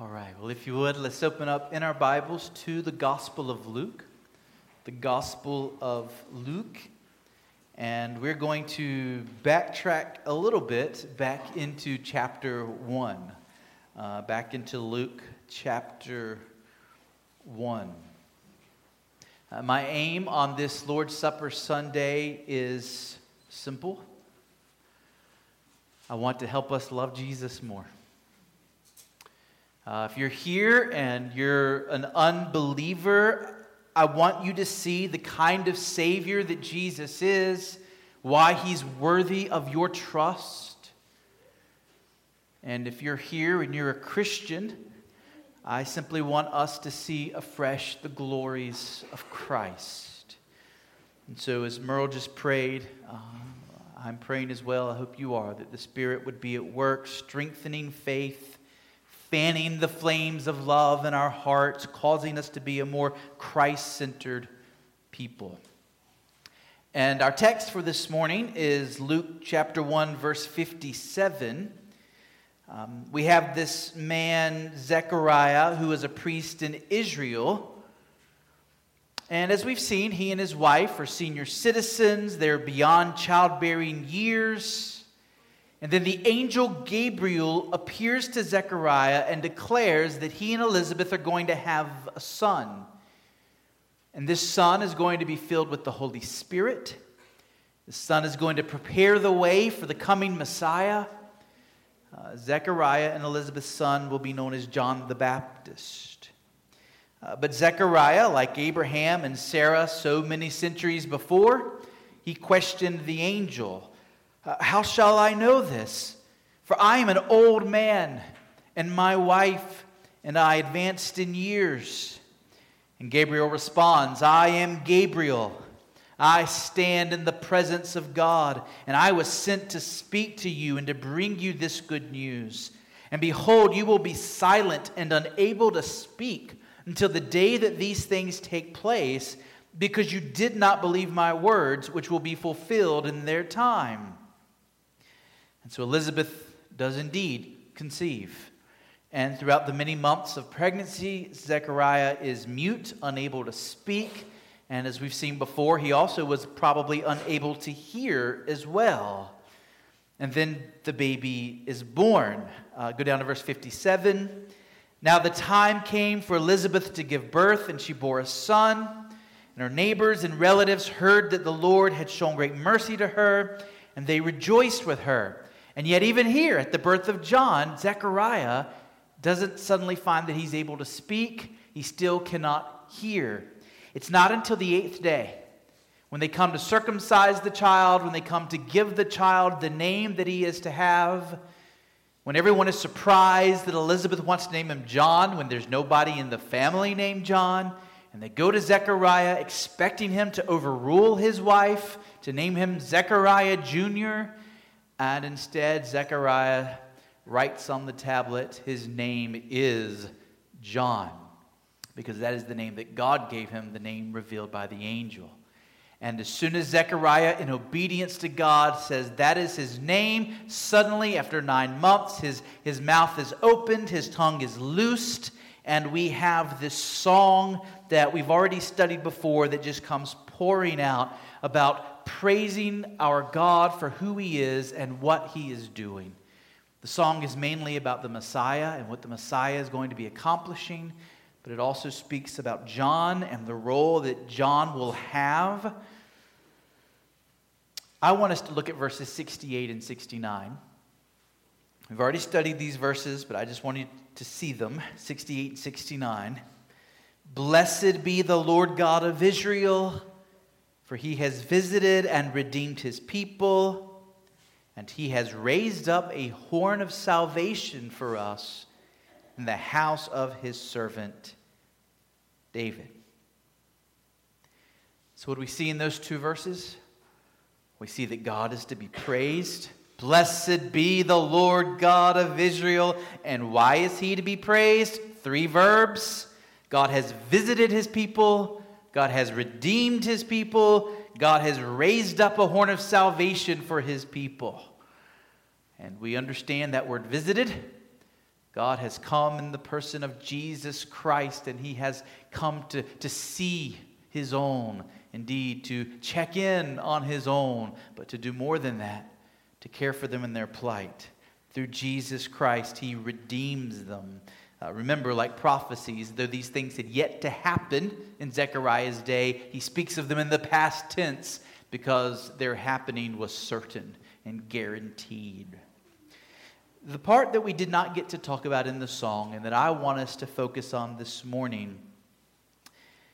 All right, well, if you would, let's open up in our Bibles to the Gospel of Luke. The Gospel of Luke. And we're going to backtrack a little bit back into chapter 1. Uh, back into Luke chapter 1. Uh, my aim on this Lord's Supper Sunday is simple. I want to help us love Jesus more. Uh, if you're here and you're an unbeliever, I want you to see the kind of Savior that Jesus is, why he's worthy of your trust. And if you're here and you're a Christian, I simply want us to see afresh the glories of Christ. And so, as Merle just prayed, uh, I'm praying as well. I hope you are, that the Spirit would be at work, strengthening faith fanning the flames of love in our hearts, causing us to be a more Christ centered people. And our text for this morning is Luke chapter 1, verse 57. Um, we have this man, Zechariah, who is a priest in Israel. And as we've seen, he and his wife are senior citizens. They're beyond childbearing years. And then the angel Gabriel appears to Zechariah and declares that he and Elizabeth are going to have a son. And this son is going to be filled with the Holy Spirit. The son is going to prepare the way for the coming Messiah. Uh, Zechariah and Elizabeth's son will be known as John the Baptist. Uh, but Zechariah, like Abraham and Sarah so many centuries before, he questioned the angel. Uh, how shall I know this? For I am an old man, and my wife and I advanced in years. And Gabriel responds, I am Gabriel. I stand in the presence of God, and I was sent to speak to you and to bring you this good news. And behold, you will be silent and unable to speak until the day that these things take place, because you did not believe my words, which will be fulfilled in their time. And so Elizabeth does indeed conceive. And throughout the many months of pregnancy, Zechariah is mute, unable to speak. And as we've seen before, he also was probably unable to hear as well. And then the baby is born. Uh, go down to verse 57. Now the time came for Elizabeth to give birth, and she bore a son. And her neighbors and relatives heard that the Lord had shown great mercy to her, and they rejoiced with her. And yet, even here at the birth of John, Zechariah doesn't suddenly find that he's able to speak, he still cannot hear. It's not until the eighth day, when they come to circumcise the child, when they come to give the child the name that he is to have, when everyone is surprised that Elizabeth wants to name him John, when there's nobody in the family named John, and they go to Zechariah expecting him to overrule his wife, to name him Zechariah Jr., and instead, Zechariah writes on the tablet, his name is John, because that is the name that God gave him, the name revealed by the angel. And as soon as Zechariah, in obedience to God, says that is his name, suddenly, after nine months, his, his mouth is opened, his tongue is loosed, and we have this song that we've already studied before that just comes pouring out about praising our God for who He is and what He is doing. The song is mainly about the Messiah and what the Messiah is going to be accomplishing, but it also speaks about John and the role that John will have. I want us to look at verses 68 and 69. We've already studied these verses, but I just want you to see them 68 and 69. Blessed be the Lord God of Israel for he has visited and redeemed his people, and he has raised up a horn of salvation for us in the house of his servant David. So, what do we see in those two verses? We see that God is to be praised. Blessed be the Lord God of Israel. And why is he to be praised? Three verbs God has visited his people, God has redeemed his people. God has raised up a horn of salvation for his people. And we understand that word visited God has come in the person of Jesus Christ, and he has come to, to see his own, indeed, to check in on his own, but to do more than that, to care for them in their plight. Through Jesus Christ, he redeems them. Uh, remember, like prophecies, though these things had yet to happen in Zechariah's day, he speaks of them in the past tense because their happening was certain and guaranteed. The part that we did not get to talk about in the song and that I want us to focus on this morning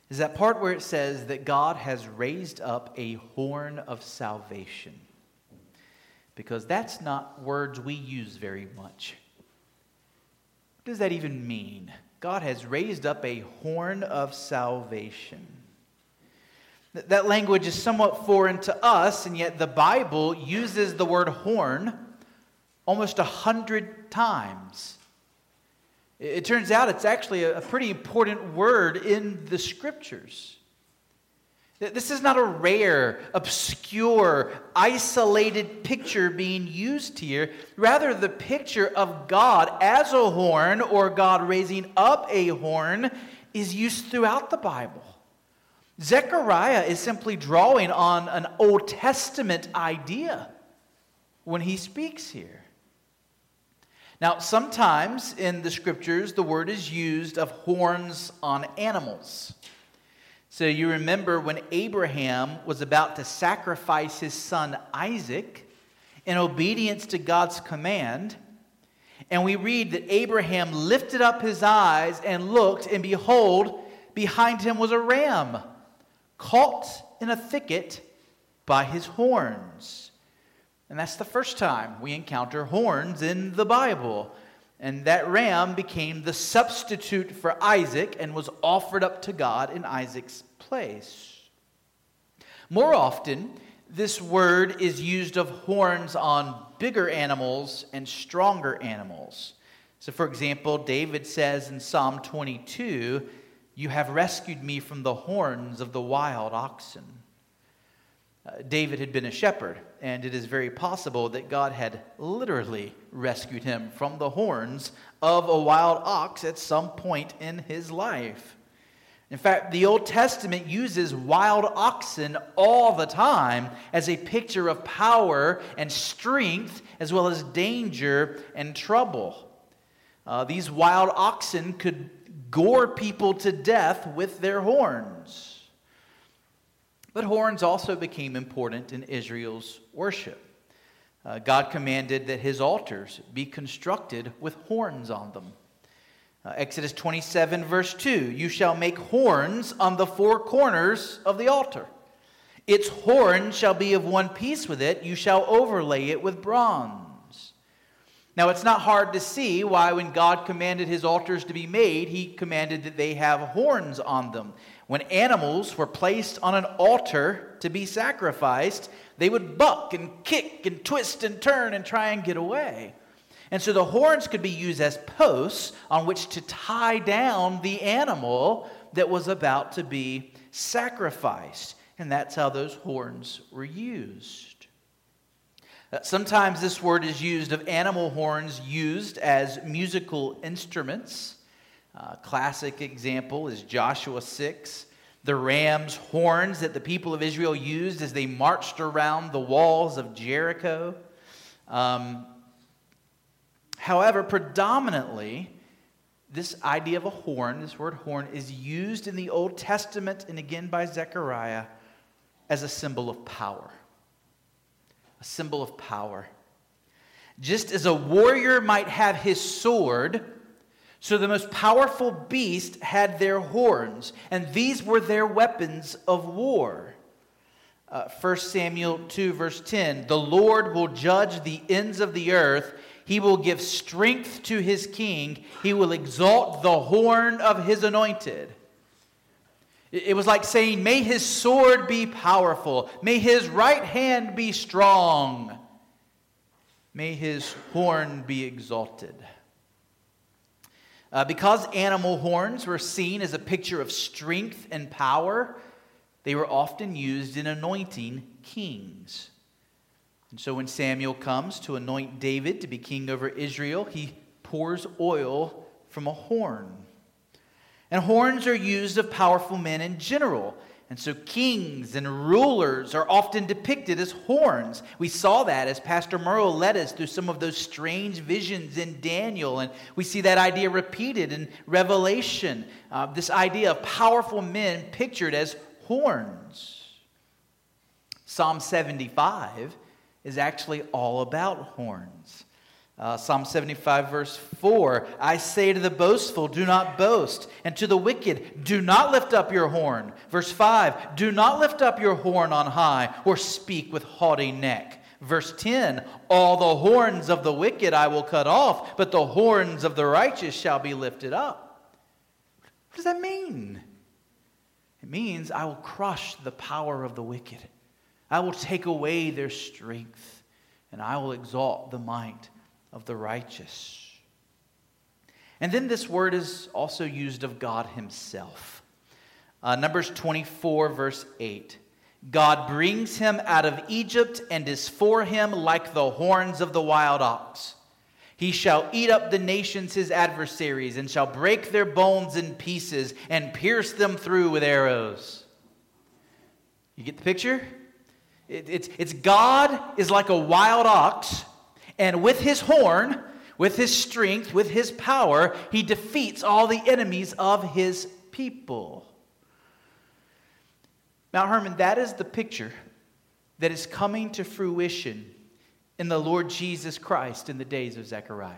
is that part where it says that God has raised up a horn of salvation. Because that's not words we use very much. What does that even mean? God has raised up a horn of salvation. That language is somewhat foreign to us, and yet the Bible uses the word horn almost a hundred times. It turns out it's actually a pretty important word in the scriptures. This is not a rare, obscure, isolated picture being used here. Rather, the picture of God as a horn or God raising up a horn is used throughout the Bible. Zechariah is simply drawing on an Old Testament idea when he speaks here. Now, sometimes in the scriptures, the word is used of horns on animals. So you remember when Abraham was about to sacrifice his son Isaac in obedience to God's command, and we read that Abraham lifted up his eyes and looked, and behold, behind him was a ram caught in a thicket by his horns. And that's the first time we encounter horns in the Bible. And that ram became the substitute for Isaac and was offered up to God in Isaac's place. More often, this word is used of horns on bigger animals and stronger animals. So, for example, David says in Psalm 22, You have rescued me from the horns of the wild oxen. Uh, David had been a shepherd, and it is very possible that God had literally rescued him from the horns of a wild ox at some point in his life. In fact, the Old Testament uses wild oxen all the time as a picture of power and strength, as well as danger and trouble. Uh, these wild oxen could gore people to death with their horns. But horns also became important in Israel's worship. Uh, God commanded that his altars be constructed with horns on them. Uh, Exodus 27, verse 2 You shall make horns on the four corners of the altar. Its horn shall be of one piece with it, you shall overlay it with bronze. Now, it's not hard to see why, when God commanded his altars to be made, he commanded that they have horns on them. When animals were placed on an altar to be sacrificed, they would buck and kick and twist and turn and try and get away. And so the horns could be used as posts on which to tie down the animal that was about to be sacrificed. And that's how those horns were used. Uh, sometimes this word is used of animal horns used as musical instruments. Uh, classic example is Joshua 6, the ram's horns that the people of Israel used as they marched around the walls of Jericho. Um, however, predominantly, this idea of a horn, this word horn, is used in the Old Testament and again by Zechariah as a symbol of power. A symbol of power. Just as a warrior might have his sword so the most powerful beast had their horns, and these were their weapons of war. Uh, 1 Samuel 2, verse 10 The Lord will judge the ends of the earth. He will give strength to his king. He will exalt the horn of his anointed. It was like saying, May his sword be powerful. May his right hand be strong. May his horn be exalted. Uh, because animal horns were seen as a picture of strength and power, they were often used in anointing kings. And so when Samuel comes to anoint David to be king over Israel, he pours oil from a horn. And horns are used of powerful men in general. And so kings and rulers are often depicted as horns. We saw that as Pastor Merle led us through some of those strange visions in Daniel. And we see that idea repeated in Revelation. Uh, this idea of powerful men pictured as horns. Psalm 75 is actually all about horns. Uh, Psalm 75, verse 4 I say to the boastful, do not boast, and to the wicked, do not lift up your horn. Verse 5 Do not lift up your horn on high, or speak with haughty neck. Verse 10 All the horns of the wicked I will cut off, but the horns of the righteous shall be lifted up. What does that mean? It means I will crush the power of the wicked, I will take away their strength, and I will exalt the might of the righteous. And then this word is also used of God Himself. Uh, Numbers 24, verse 8. God brings him out of Egypt and is for him like the horns of the wild ox. He shall eat up the nations his adversaries and shall break their bones in pieces and pierce them through with arrows. You get the picture? It, it's, it's God is like a wild ox and with his horn, with his strength, with his power, he defeats all the enemies of his people. Mount Hermon, that is the picture that is coming to fruition in the Lord Jesus Christ in the days of Zechariah.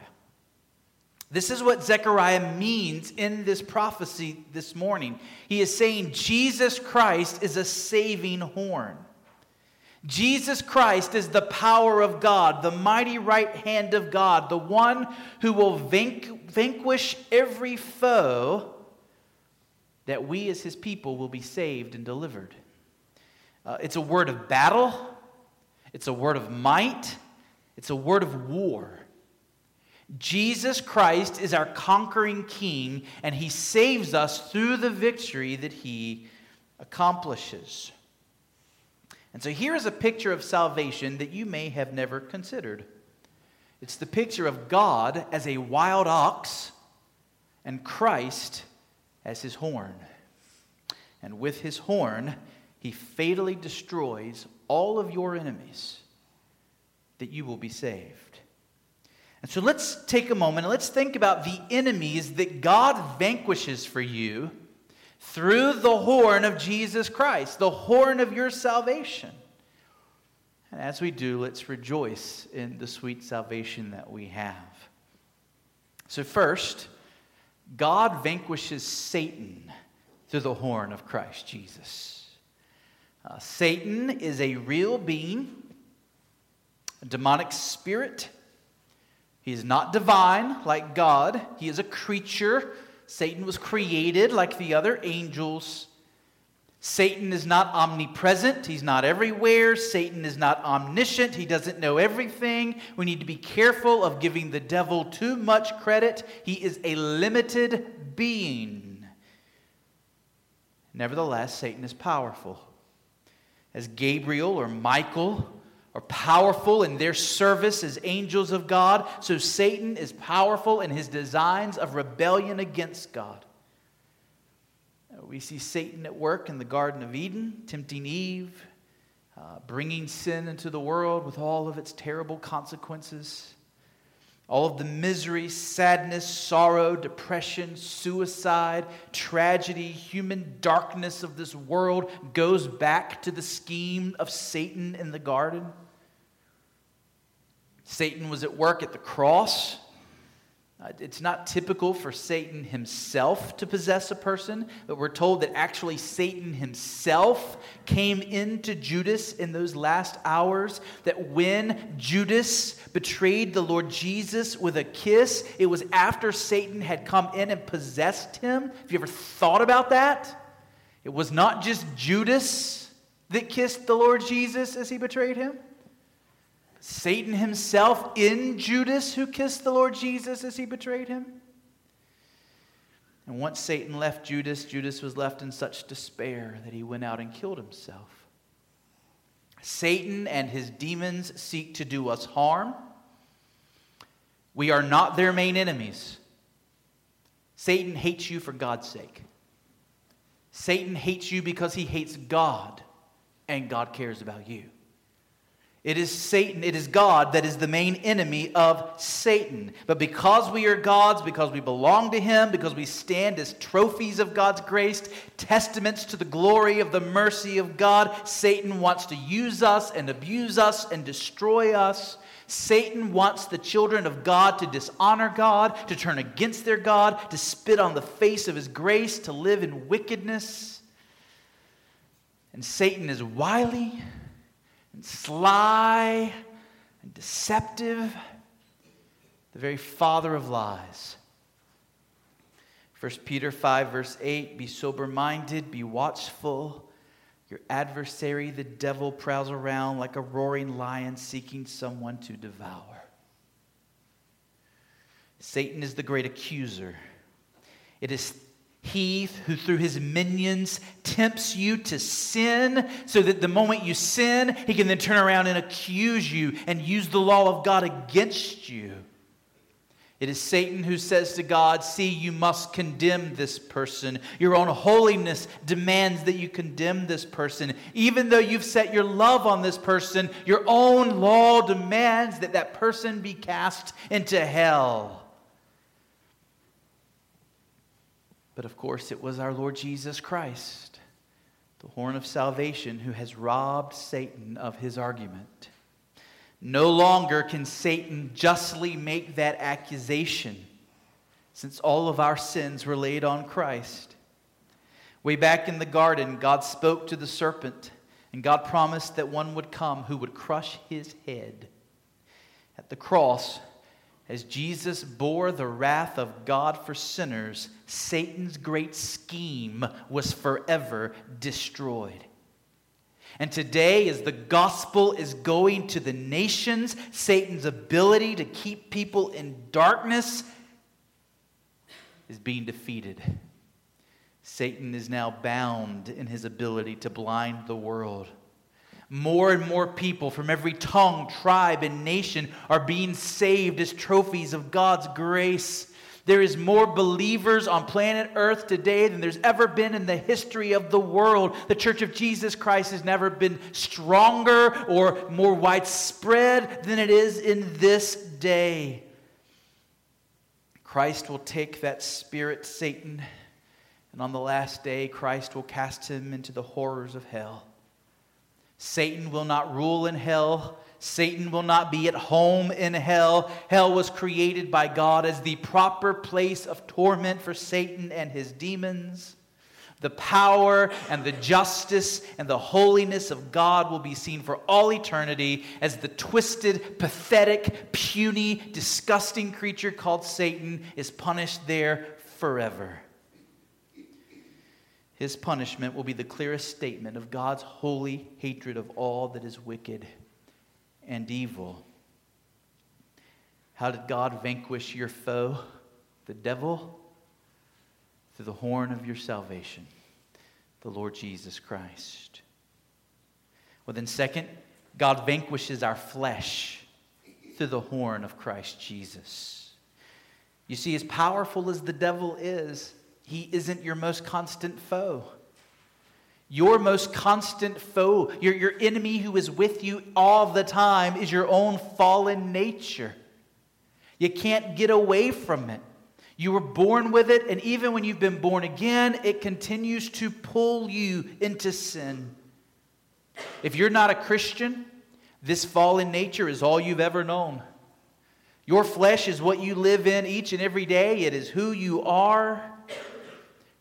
This is what Zechariah means in this prophecy this morning. He is saying Jesus Christ is a saving horn. Jesus Christ is the power of God, the mighty right hand of God, the one who will vanquish every foe that we as his people will be saved and delivered. Uh, it's a word of battle, it's a word of might, it's a word of war. Jesus Christ is our conquering king, and he saves us through the victory that he accomplishes. And so here is a picture of salvation that you may have never considered. It's the picture of God as a wild ox and Christ as his horn. And with his horn, he fatally destroys all of your enemies that you will be saved. And so let's take a moment and let's think about the enemies that God vanquishes for you through the horn of Jesus Christ, the horn of your salvation. And as we do, let's rejoice in the sweet salvation that we have. So, first, God vanquishes Satan through the horn of Christ Jesus. Uh, Satan is a real being, a demonic spirit. He is not divine like God, he is a creature Satan was created like the other angels. Satan is not omnipresent. He's not everywhere. Satan is not omniscient. He doesn't know everything. We need to be careful of giving the devil too much credit. He is a limited being. Nevertheless, Satan is powerful. As Gabriel or Michael are powerful in their service as angels of God, so Satan is powerful in his designs of rebellion against God. We see Satan at work in the Garden of Eden, tempting Eve, uh, bringing sin into the world with all of its terrible consequences. All of the misery, sadness, sorrow, depression, suicide, tragedy, human darkness of this world goes back to the scheme of Satan in the garden. Satan was at work at the cross. Uh, it's not typical for Satan himself to possess a person, but we're told that actually Satan himself came into Judas in those last hours. That when Judas betrayed the Lord Jesus with a kiss, it was after Satan had come in and possessed him. Have you ever thought about that? It was not just Judas that kissed the Lord Jesus as he betrayed him. Satan himself in Judas who kissed the Lord Jesus as he betrayed him? And once Satan left Judas, Judas was left in such despair that he went out and killed himself. Satan and his demons seek to do us harm. We are not their main enemies. Satan hates you for God's sake. Satan hates you because he hates God, and God cares about you. It is Satan, it is God that is the main enemy of Satan. But because we are God's, because we belong to Him, because we stand as trophies of God's grace, testaments to the glory of the mercy of God, Satan wants to use us and abuse us and destroy us. Satan wants the children of God to dishonor God, to turn against their God, to spit on the face of His grace, to live in wickedness. And Satan is wily and sly and deceptive, the very father of lies. 1 Peter 5, verse 8 Be sober minded, be watchful. Your adversary, the devil, prowls around like a roaring lion seeking someone to devour. Satan is the great accuser. It is he who, through his minions, tempts you to sin, so that the moment you sin, he can then turn around and accuse you and use the law of God against you. It is Satan who says to God, See, you must condemn this person. Your own holiness demands that you condemn this person. Even though you've set your love on this person, your own law demands that that person be cast into hell. But of course, it was our Lord Jesus Christ, the horn of salvation, who has robbed Satan of his argument. No longer can Satan justly make that accusation, since all of our sins were laid on Christ. Way back in the garden, God spoke to the serpent, and God promised that one would come who would crush his head. At the cross, as Jesus bore the wrath of God for sinners, Satan's great scheme was forever destroyed. And today, as the gospel is going to the nations, Satan's ability to keep people in darkness is being defeated. Satan is now bound in his ability to blind the world. More and more people from every tongue, tribe, and nation are being saved as trophies of God's grace. There is more believers on planet Earth today than there's ever been in the history of the world. The Church of Jesus Christ has never been stronger or more widespread than it is in this day. Christ will take that spirit, Satan, and on the last day, Christ will cast him into the horrors of hell. Satan will not rule in hell. Satan will not be at home in hell. Hell was created by God as the proper place of torment for Satan and his demons. The power and the justice and the holiness of God will be seen for all eternity as the twisted, pathetic, puny, disgusting creature called Satan is punished there forever. His punishment will be the clearest statement of God's holy hatred of all that is wicked and evil. How did God vanquish your foe, the devil? Through the horn of your salvation, the Lord Jesus Christ. Well, then, second, God vanquishes our flesh through the horn of Christ Jesus. You see, as powerful as the devil is, he isn't your most constant foe. Your most constant foe, your, your enemy who is with you all the time, is your own fallen nature. You can't get away from it. You were born with it, and even when you've been born again, it continues to pull you into sin. If you're not a Christian, this fallen nature is all you've ever known. Your flesh is what you live in each and every day, it is who you are.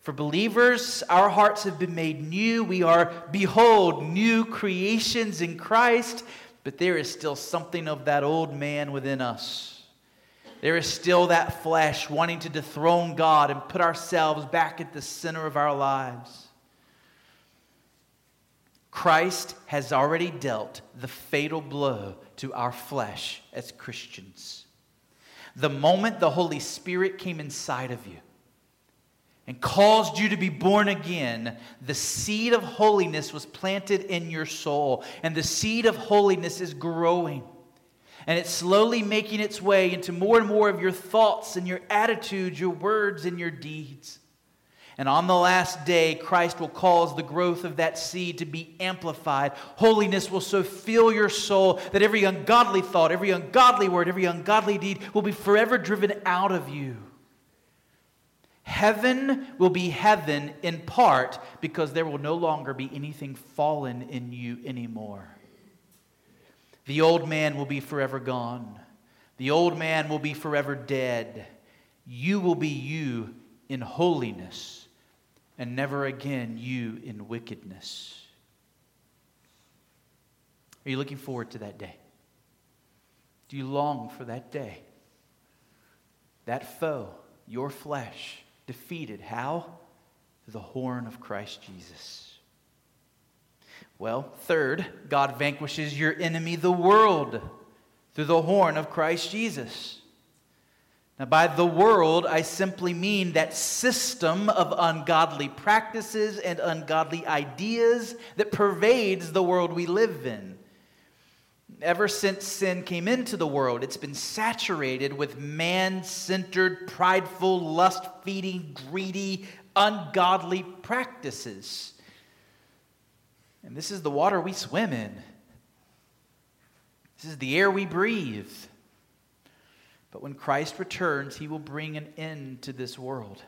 For believers, our hearts have been made new. We are, behold, new creations in Christ, but there is still something of that old man within us. There is still that flesh wanting to dethrone God and put ourselves back at the center of our lives. Christ has already dealt the fatal blow to our flesh as Christians. The moment the Holy Spirit came inside of you, and caused you to be born again, the seed of holiness was planted in your soul, and the seed of holiness is growing. And it's slowly making its way into more and more of your thoughts and your attitudes, your words and your deeds. And on the last day, Christ will cause the growth of that seed to be amplified. Holiness will so fill your soul that every ungodly thought, every ungodly word, every ungodly deed will be forever driven out of you. Heaven will be heaven in part because there will no longer be anything fallen in you anymore. The old man will be forever gone. The old man will be forever dead. You will be you in holiness and never again you in wickedness. Are you looking forward to that day? Do you long for that day? That foe, your flesh, defeated. How? The horn of Christ Jesus. Well, third, God vanquishes your enemy, the world, through the horn of Christ Jesus. Now, by the world, I simply mean that system of ungodly practices and ungodly ideas that pervades the world we live in. Ever since sin came into the world, it's been saturated with man centered, prideful, lust feeding, greedy, ungodly practices. And this is the water we swim in, this is the air we breathe. But when Christ returns, he will bring an end to this world.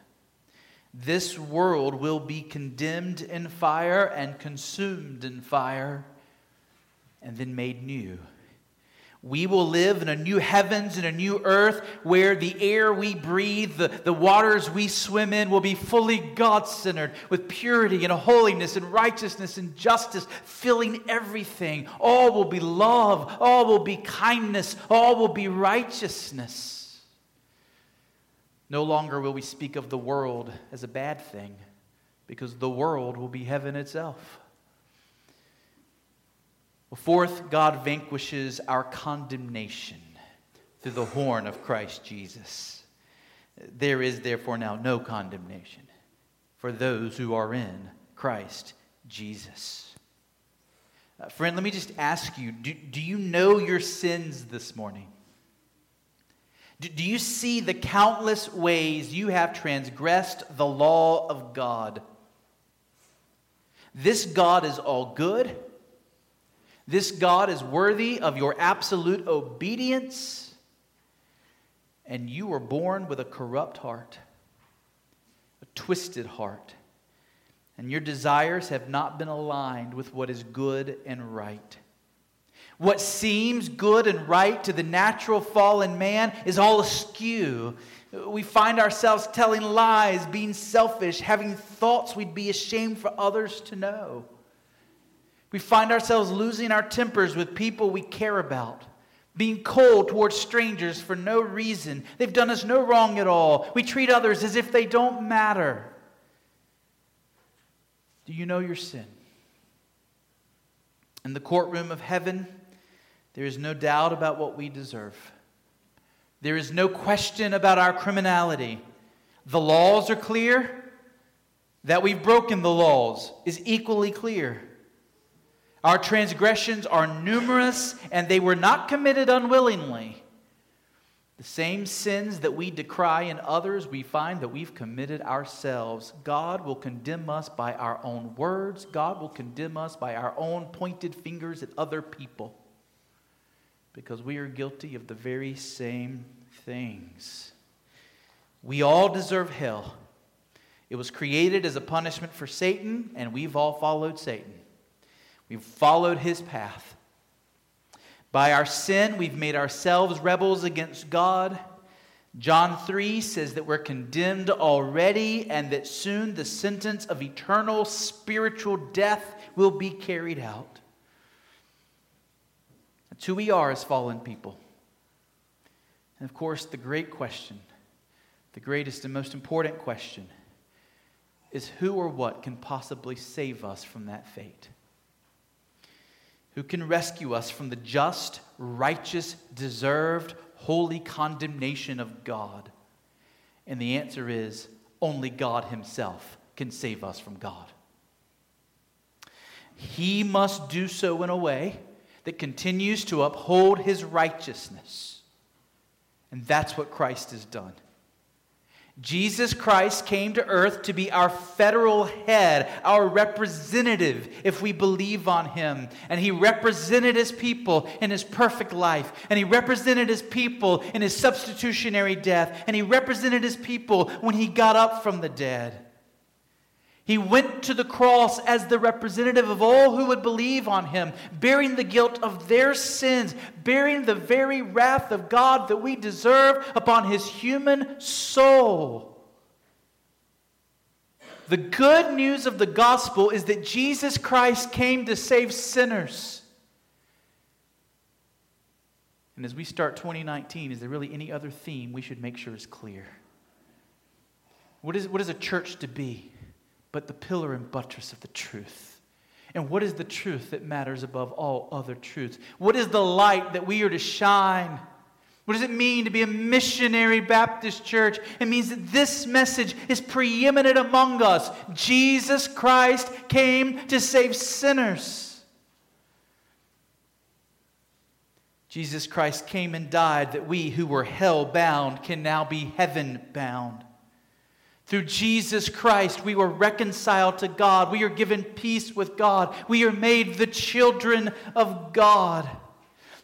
This world will be condemned in fire and consumed in fire and then made new. We will live in a new heavens and a new earth where the air we breathe, the, the waters we swim in will be fully God centered with purity and holiness and righteousness and justice filling everything. All will be love, all will be kindness, all will be righteousness. No longer will we speak of the world as a bad thing because the world will be heaven itself. Well, fourth, God vanquishes our condemnation through the horn of Christ Jesus. There is therefore now no condemnation for those who are in Christ Jesus. Uh, friend, let me just ask you do, do you know your sins this morning? Do, do you see the countless ways you have transgressed the law of God? This God is all good this God is worthy of your absolute obedience, and you were born with a corrupt heart, a twisted heart, and your desires have not been aligned with what is good and right. What seems good and right to the natural fallen man is all askew. We find ourselves telling lies, being selfish, having thoughts we'd be ashamed for others to know. We find ourselves losing our tempers with people we care about, being cold towards strangers for no reason. They've done us no wrong at all. We treat others as if they don't matter. Do you know your sin? In the courtroom of heaven, there is no doubt about what we deserve. There is no question about our criminality. The laws are clear. That we've broken the laws is equally clear. Our transgressions are numerous, and they were not committed unwillingly. The same sins that we decry in others, we find that we've committed ourselves. God will condemn us by our own words. God will condemn us by our own pointed fingers at other people because we are guilty of the very same things. We all deserve hell. It was created as a punishment for Satan, and we've all followed Satan. We've followed his path. By our sin, we've made ourselves rebels against God. John 3 says that we're condemned already and that soon the sentence of eternal spiritual death will be carried out. That's who we are as fallen people. And of course, the great question, the greatest and most important question, is who or what can possibly save us from that fate? Who can rescue us from the just, righteous, deserved, holy condemnation of God? And the answer is only God Himself can save us from God. He must do so in a way that continues to uphold his righteousness. And that's what Christ has done. Jesus Christ came to earth to be our federal head, our representative, if we believe on him. And he represented his people in his perfect life. And he represented his people in his substitutionary death. And he represented his people when he got up from the dead. He went to the cross as the representative of all who would believe on him, bearing the guilt of their sins, bearing the very wrath of God that we deserve upon his human soul. The good news of the gospel is that Jesus Christ came to save sinners. And as we start 2019, is there really any other theme we should make sure is clear? What is, what is a church to be? But the pillar and buttress of the truth. And what is the truth that matters above all other truths? What is the light that we are to shine? What does it mean to be a missionary Baptist church? It means that this message is preeminent among us. Jesus Christ came to save sinners. Jesus Christ came and died that we who were hell bound can now be heaven bound. Through Jesus Christ, we were reconciled to God. We are given peace with God. We are made the children of God.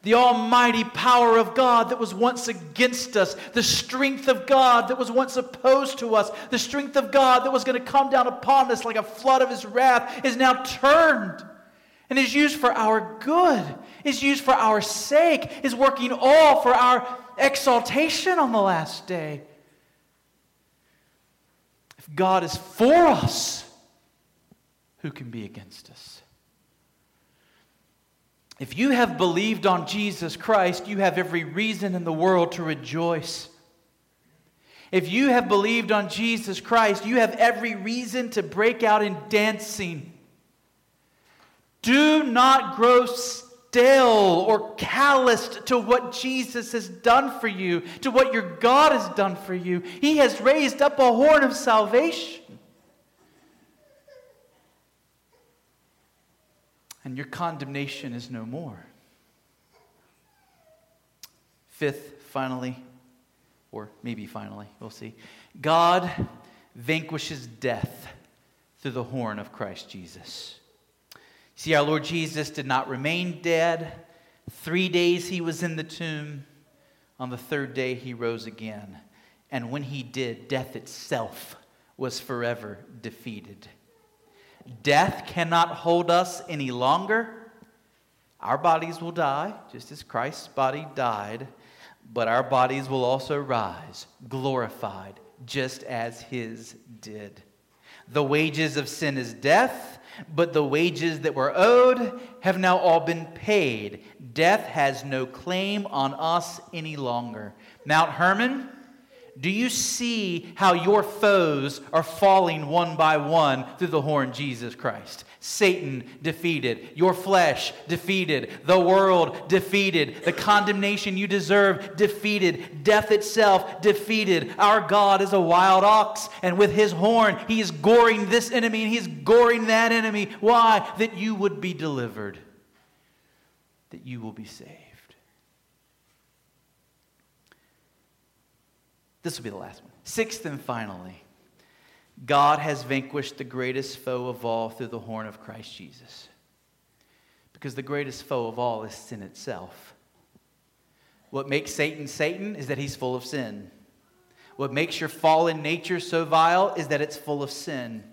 The almighty power of God that was once against us, the strength of God that was once opposed to us, the strength of God that was going to come down upon us like a flood of his wrath is now turned and is used for our good, is used for our sake, is working all for our exaltation on the last day. If God is for us, who can be against us? If you have believed on Jesus Christ, you have every reason in the world to rejoice. If you have believed on Jesus Christ, you have every reason to break out in dancing. Do not grow stale or calloused to what Jesus has done for you, to what your God has done for you. He has raised up a horn of salvation. And your condemnation is no more. Fifth, finally, or maybe finally, we'll see. God vanquishes death through the horn of Christ Jesus. See, our Lord Jesus did not remain dead. Three days he was in the tomb. On the third day he rose again. And when he did, death itself was forever defeated. Death cannot hold us any longer. Our bodies will die, just as Christ's body died, but our bodies will also rise, glorified, just as his did. The wages of sin is death but the wages that were owed have now all been paid. Death has no claim on us any longer. Mount Hermon, do you see how your foes are falling one by one through the horn Jesus Christ? Satan defeated, your flesh defeated, the world defeated, the condemnation you deserve defeated, death itself defeated. Our God is a wild ox, and with his horn, he is goring this enemy and he's goring that enemy. Why? That you would be delivered, that you will be saved. This will be the last one. Sixth and finally, God has vanquished the greatest foe of all through the horn of Christ Jesus. Because the greatest foe of all is sin itself. What makes Satan Satan is that he's full of sin. What makes your fallen nature so vile is that it's full of sin.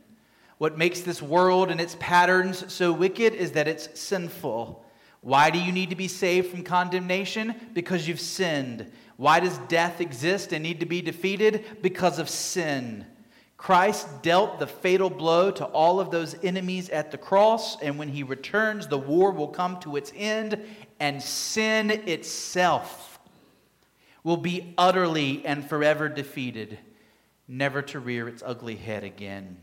What makes this world and its patterns so wicked is that it's sinful. Why do you need to be saved from condemnation? Because you've sinned. Why does death exist and need to be defeated? Because of sin. Christ dealt the fatal blow to all of those enemies at the cross, and when he returns, the war will come to its end, and sin itself will be utterly and forever defeated, never to rear its ugly head again.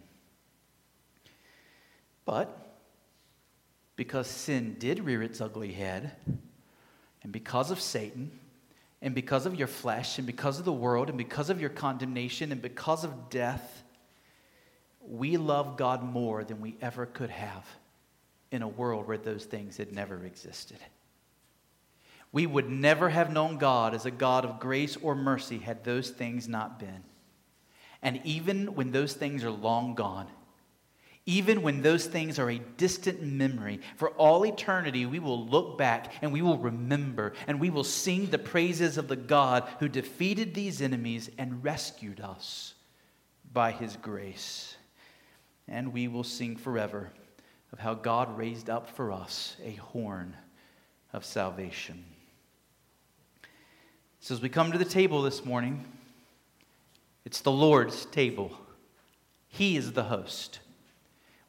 But because sin did rear its ugly head, and because of Satan, and because of your flesh, and because of the world, and because of your condemnation, and because of death, we love God more than we ever could have in a world where those things had never existed. We would never have known God as a God of grace or mercy had those things not been. And even when those things are long gone, even when those things are a distant memory, for all eternity we will look back and we will remember and we will sing the praises of the God who defeated these enemies and rescued us by his grace. And we will sing forever of how God raised up for us a horn of salvation. So, as we come to the table this morning, it's the Lord's table. He is the host.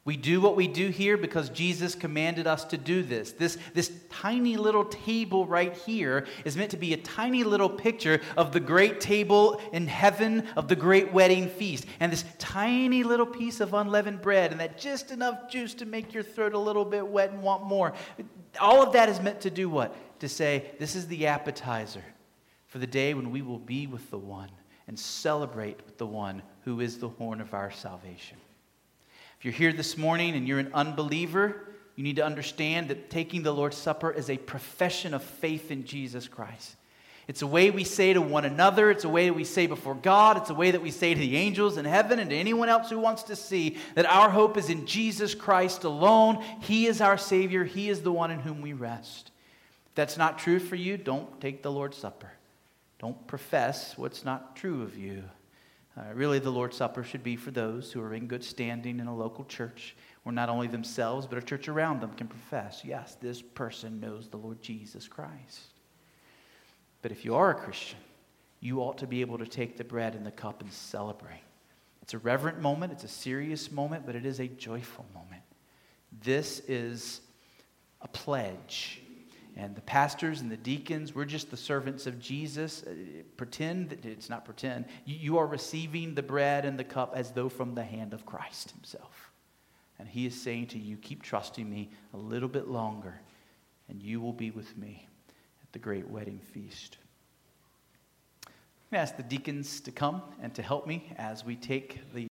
We do what we do here because Jesus commanded us to do this. This, this tiny little table right here is meant to be a tiny little picture of the great table in heaven of the great wedding feast. And this tiny little piece of unleavened bread and that just enough juice to make your throat a little bit wet and want more. All of that is meant to do what? To say, this is the appetizer for the day when we will be with the one and celebrate with the one who is the horn of our salvation. If you're here this morning and you're an unbeliever, you need to understand that taking the Lord's Supper is a profession of faith in Jesus Christ. It's a way we say to one another. It's a way that we say before God. It's a way that we say to the angels in heaven and to anyone else who wants to see that our hope is in Jesus Christ alone. He is our Savior. He is the one in whom we rest. If that's not true for you, don't take the Lord's Supper. Don't profess what's not true of you. Uh, really, the Lord's Supper should be for those who are in good standing in a local church where not only themselves, but a church around them can profess, yes, this person knows the Lord Jesus Christ. But if you are a Christian, you ought to be able to take the bread and the cup and celebrate. It's a reverent moment, it's a serious moment, but it is a joyful moment. This is a pledge and the pastors and the deacons, we're just the servants of Jesus. Uh, pretend that it's not pretend. You, are receiving the bread and the cup as though from the hand of Christ Himself. And He is saying to you, keep trusting me a little bit longer, and you will be with me at the great wedding feast. I ask the deacons to come and to help me as we take the